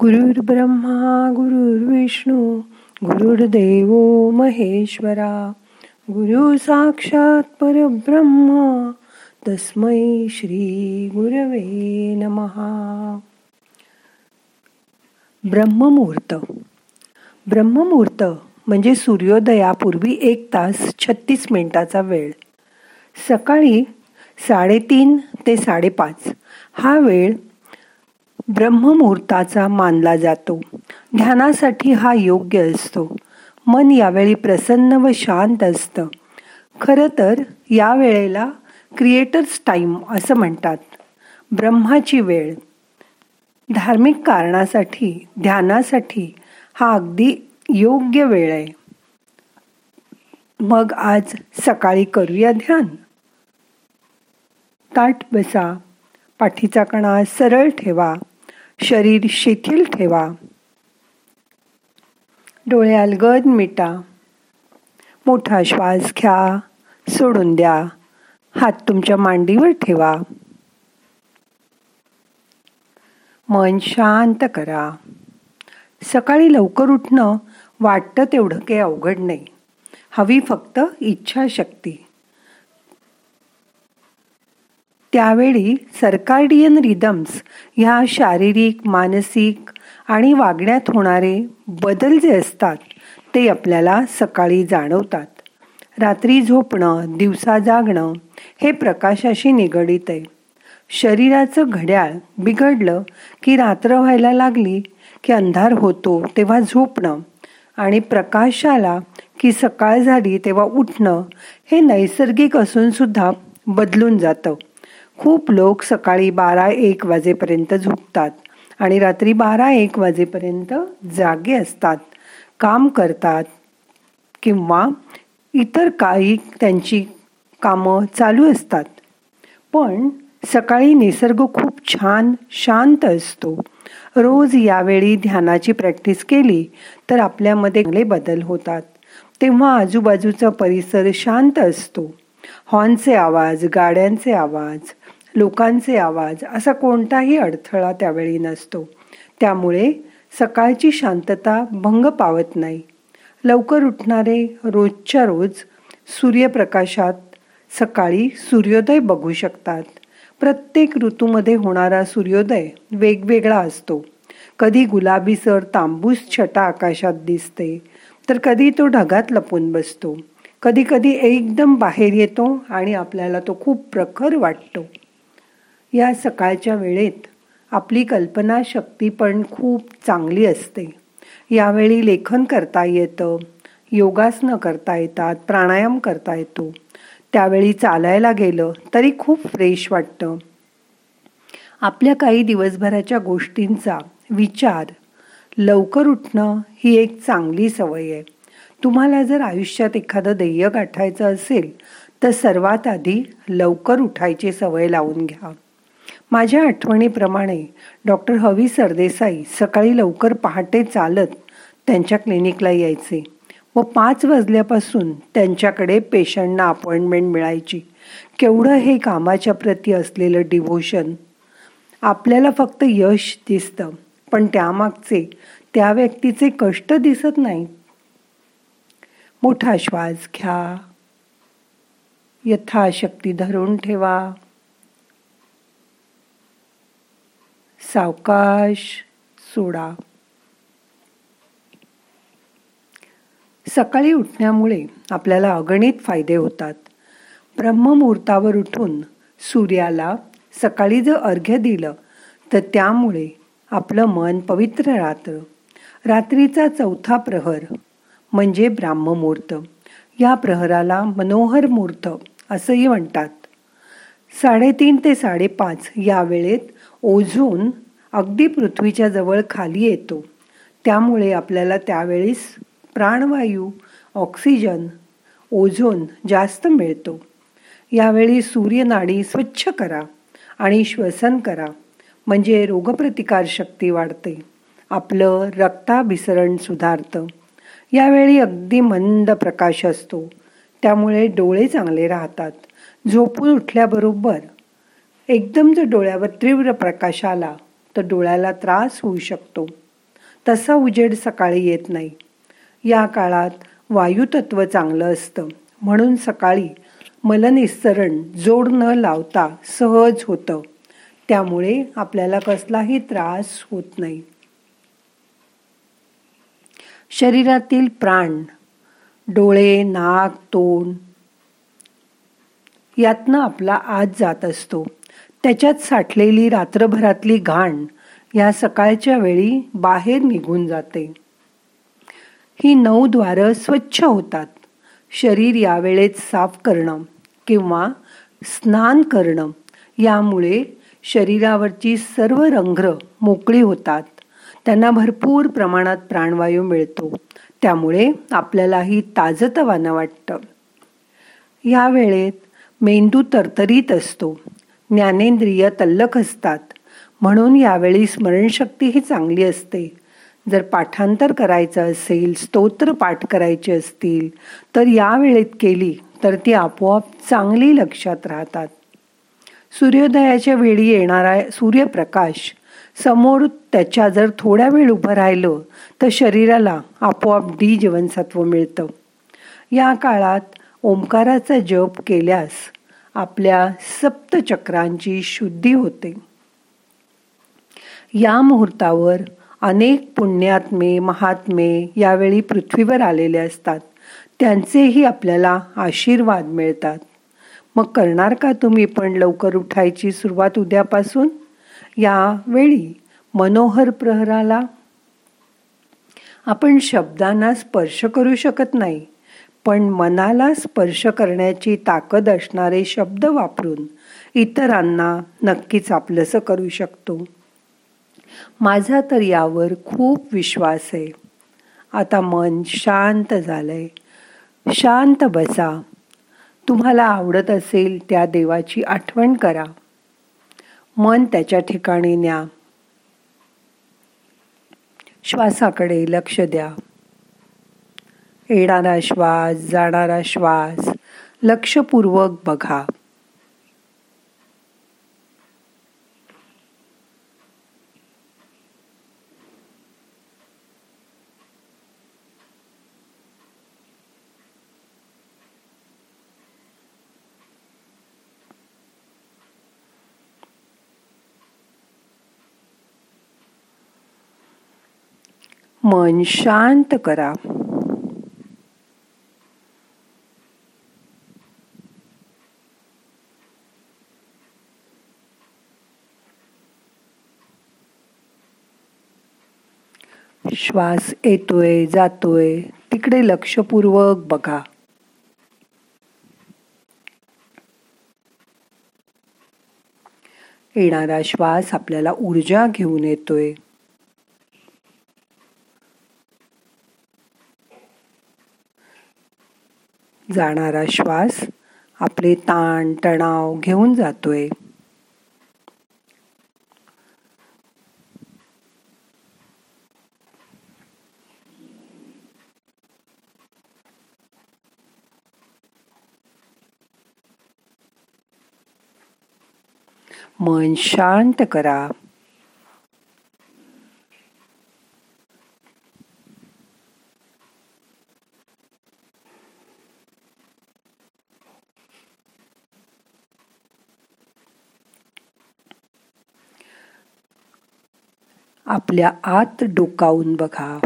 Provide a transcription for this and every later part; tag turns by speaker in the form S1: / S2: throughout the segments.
S1: गुरुर् ब्रह्मा गुरुर्विष्णू गुरुर्देव महेश्वरा गुरु साक्षात परब्रह्म तस्मै श्री गुरवे नमहा ब्रह्ममुहूर्त. ब्रह्ममुहूर्त म्हणजे सूर्योदयापूर्वी एक तास छत्तीस मिनिटाचा वेळ. सकाळी साडेतीन ते साडेपाच हा वेळ ब्रह्ममुहूर्ताचा मानला जातो. ध्यानासाठी हा योग्य असतो. मन यावेळी प्रसन्न व शांत असतं. खरं तर या वेळेला क्रिएटर्स टाईम असं म्हणतात. ब्रह्माची वेळ. धार्मिक कारणासाठी ध्यानासाठी हा अगदी योग्य वेळ आहे. मग आज सकाळी करूया ध्यान? ताट बसा. पाठीचा कणा सरळ ठेवा. शरीर शिथिल ठेवा. डोळे अलगद मिटा. मोठा श्वास घ्या. सोडून द्या. हात तुमच्या मांडीवर ठेवा. मन शांत करा. सकाळी लवकर उठणं वाटतं तेवढं काही अवघड नाही. हवी फक्त इच्छाशक्ती. त्यावेळी सरकार्डियन रिदम्स ह्या शारीरिक मानसिक आणि वागण्यात होणारे बदल जे असतात ते आपल्याला सकाळी जाणवतात. रात्री झोपणं दिवसा जागणं हे प्रकाशाशी निगडित आहे. शरीराचं घड्याळ बिघडलं की रात्र व्हायला लागली की अंधार होतो तेव्हा झोपणं आणि प्रकाशाला की सकाळ झाली तेव्हा उठणं हे नैसर्गिक असूनसुद्धा बदलून जातं. खूप लोक सकाळी बारा एक वाजेपर्यंत झोपतात आणि रात्री बारा एक वाजेपर्यंत जागे असतात काम करतात किंवा इतर काही त्यांची कामं चालू असतात. पण सकाळी निसर्ग खूप छान शांत असतो. रोज यावेळी ध्यानाची प्रॅक्टिस केली तर आपल्यामध्ये चांगले बदल होतात. तेव्हा आजूबाजूचा परिसर शांत असतो. हॉर्नचे आवाज गाड्यांचे आवाज लोकांचे आवाज असा कोणताही अडथळा त्यावेळी नसतो. त्यामुळे सकाळची शांतता भंग पावत नाही. लवकर उठणारे रोजच्या रोज सूर्यप्रकाशात सकाळी सूर्योदय बघू शकतात. प्रत्येक ऋतूमध्ये होणारा सूर्योदय वेगवेगळा असतो. कधी गुलाबीसर तांबूस छटा आकाशात दिसते तर कधी तो ढगात लपून बसतो. कधी कधी एकदम बाहेर येतो आणि आपल्याला तो खूप प्रखर वाटतो. या सकाळच्या वेळेत आपली कल्पनाशक्ती पण खूप चांगली असते. यावेळी लेखन करता येतं योगासनं करता येतात प्राणायाम करता येतो. त्यावेळी चालायला गेलं तरी खूप फ्रेश वाटतं. आपल्या काही दिवसभराच्या गोष्टींचा विचार लवकर उठणं ही एक चांगली सवय आहे. तुम्हाला जर आयुष्यात एखादं ध्येय गाठायचं असेल तर सर्वात आधी लवकर उठायची सवय लावून घ्या. माझ्या आठवणीप्रमाणे डॉक्टर हवी सरदेसाई सकाळी लवकर पहाटे चालत त्यांच्या क्लिनिकला यायचे व पाच वाजल्यापासून त्यांच्याकडे पेशंटना अपॉइंटमेंट मिळायची. केवढं हे कामाच्या प्रती असलेलं डिव्होशन. आपल्याला फक्त यश दिसतं पण त्यामागचे त्या व्यक्तीचे कष्ट दिसत नाहीत मोठा श्वास घ्या. यथाशक्ती धरून ठेवा. सावकाश सोडा. सकाळी उठण्यामुळे आपल्याला अगणित फायदे होतात. ब्रह्ममुहूर्तावर उठून सूर्याला सकाळी जर अर्घ्य दिलं तर त्यामुळे आपलं मन पवित्र राहतं. रात्रीचा चौथा प्रहर म्हणजे ब्राह्ममुहूर्त. या प्रहराला मनोहर मुहूर्त असंही म्हणतात. साडेतीन ते साडेपाच या वेळेत ओझोन अगदी पृथ्वीच्या जवळ खाली येतो. त्यामुळे आपल्याला त्यावेळेस प्राणवायू ऑक्सिजन ओझोन जास्त मिळतो. यावेळी सूर्यनाडी स्वच्छ करा आणि श्वसन करा म्हणजे रोगप्रतिकार शक्ती वाढते. आपलं रक्ताभिसरण सुधारतं. यावेळी अगदी मंद प्रकाश असतो. त्यामुळे डोळे चांगले राहतात. झोपून उठल्याबरोबर एकदम जर डोळ्यावर तीव्र प्रकाश आला तर डोळ्याला त्रास होऊ शकतो. तसा उजेड सकाळी येत नाही. या काळात वायुतत्व चांगलं असतं. म्हणून सकाळी मलनिस्सरण जोड न लावता सहज होतं. त्यामुळे आपल्याला कसलाही त्रास होत नाही. शरीरातील प्राण डोळे नाक तोंड यातनं आपला आत जात असतो. त्याच्यात साठलेली रात्रभरातली घाण या सकाळच्या वेळी बाहेर निघून जाते. ही नऊ द्वारं स्वच्छ होतात. शरीर यावेळेत साफ करणं किंवा स्नान करणं यामुळे शरीरावरची सर्व रंध्र मोकळी होतात. त्यांना भरपूर प्रमाणात प्राणवायू मिळतो. त्यामुळे आपल्यालाही ताजतवानं वाटतं. या वेळेत मेंदू तरतरीत असतो. ज्ञानेंद्रिय तल्लख असतात. म्हणून यावेळी स्मरणशक्ती ही चांगली असते. जर पाठांतर करायचं असेल स्तोत्र पाठ करायचे असतील तर या वेळेत केली तर ती आपोआप चांगली लक्षात राहतात. सूर्योदयाच्या वेळी येणारा सूर्यप्रकाश समोर त्याच्या जर थोड्या वेळ उभं राहिलं तर शरीराला आपोआप डी जीवनसत्व मिळतं. या काळात ओंकाराचा जप केल्यास आपल्या सप्तचक्रांची शुद्धी होते. या मुहूर्तावर अनेक पुण्यात्मे महात्मे यावेळी पृथ्वीवर आलेले असतात. त्यांचेही आपल्याला आशीर्वाद मिळतात. मग करणार का तुम्ही पण लवकर उठायची सुरुवात उद्यापासून? यावेळी मनोहर प्रहराला आपण शब्दांना स्पर्श करू शकत नाही. पण मनाला स्पर्श करण्याची ताकद असणारे शब्द वापरून इतरांना नक्कीच आपलंसं करू शकतो. माझा तर यावर खूप विश्वास आहे. आता मन शांत झालंय. शांत बसा. तुम्हाला आवडत असेल त्या देवाची आठवण करा. मन त्याच्या ठिकाणी न्या. श्वासाकडे लक्ष द्या. येणारा श्वास जाणारा श्वास. लक्षपूर्वक बघा. मन शांत करा. श्वास येतोय जातोय. तिकडे लक्षपूर्वक बघा. येणारा श्वास आपल्याला ऊर्जा घेऊन येतोय. जाणारा श्वास आपले ताण तणाव घेऊन जातोय. मन शांत करा। आपल्या आत डोकावून बघा.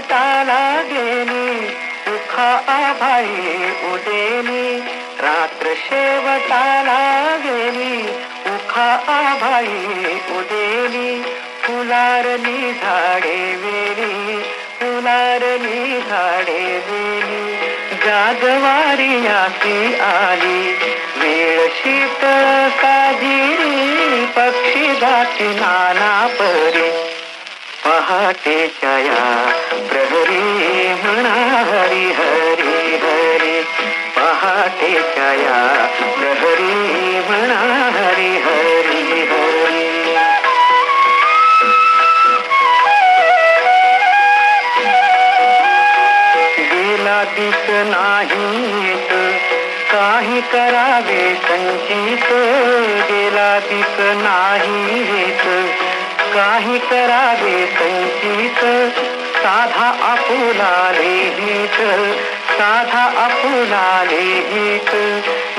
S2: शेवटाला गेली सुखा आभाई उदेली रात्र शेवटाला गेली उखा आभाई उदेली फुलारली झाडे वेली फुलारली झाडे वेली. जागवारी आसी आली वेळ शीतळ साजिरी पक्षी जाती नाना परी. पहाटेच्या या प्रहरी म्हणा हरी हरी हरी. पहाटेच्या या प्रहरी म्हणा हरी हरी हरी. गेला दिस नाहीत काही करावे संचित. गेला दिस नाहीत काही करावे संचित साधा आपुला लिहित साधा आपुला लिहित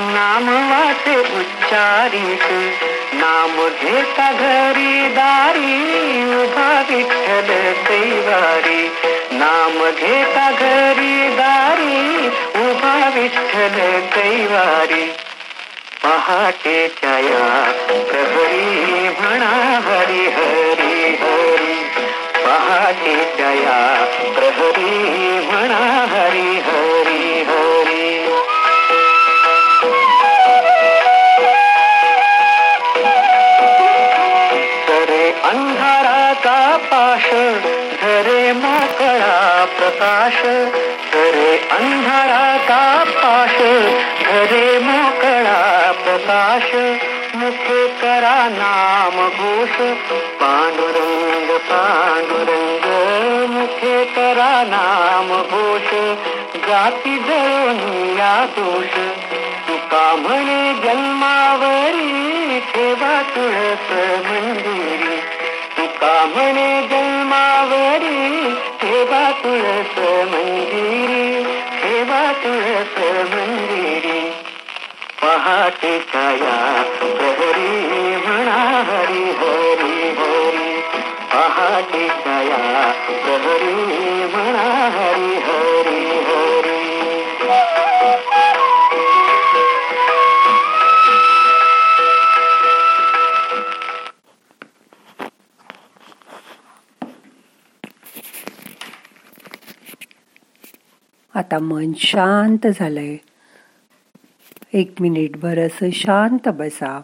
S2: नाम वाचे उच्चारित. नाम घेता घरी दारी उभा विठ्ठल कैवारी. नाम घेता घरी दारी उभा विठ्ठल कैवारी. पहाटेच्या या प्रहरी म्हणा हरी हरी हरी. पहाटेच्या या प्रहरी म्हणा हरी हरी हरी. तरे अंधाराचा पाश धरे मोकळा प्रकाश. तरे अंधाराचा पाश धरे मोकळा प्रकाश मुखे करा नाम घोष पांडुरंग पांडुरंग मुखे करा नाम घोष जाती जळून या दोष. तुका म्हणे जन्मावरी ठेवा तुळस मंदिरी. तुका म्हणे जन्मावरी ठेवा तुळस मंदिरी. ठेवा तुळस मंदिरी. पहाटे छाया प्रहरी म्हणा हरी हरी हरी. पहाटे छाया प्रहरी म्हणा हरी हरी हरी.
S1: आता मन शांत झालंय. एक मिनिट भर असं शांत बसा.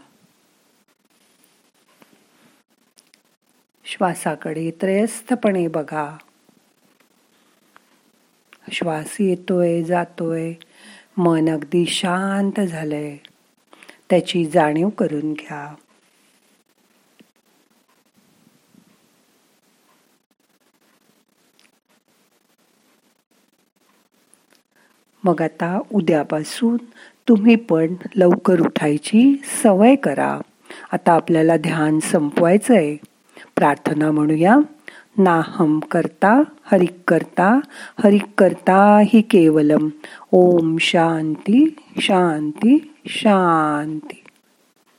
S1: श्वासाकडे त्रयस्थपणे बघा. श्वास येतोय जातोय. मन अगदी शांत झालंय. त्याची जाणीव करून घ्या. मग आता उद्यापासून तुम्ही पण लवकर उठायची सवय करा. आता आपल्याला ध्यान संपवायचं आहे प्रार्थना म्हणूया. नाहम करता हरिक करता हरिक करता ही केवलम. ओम शांती शांती शांती.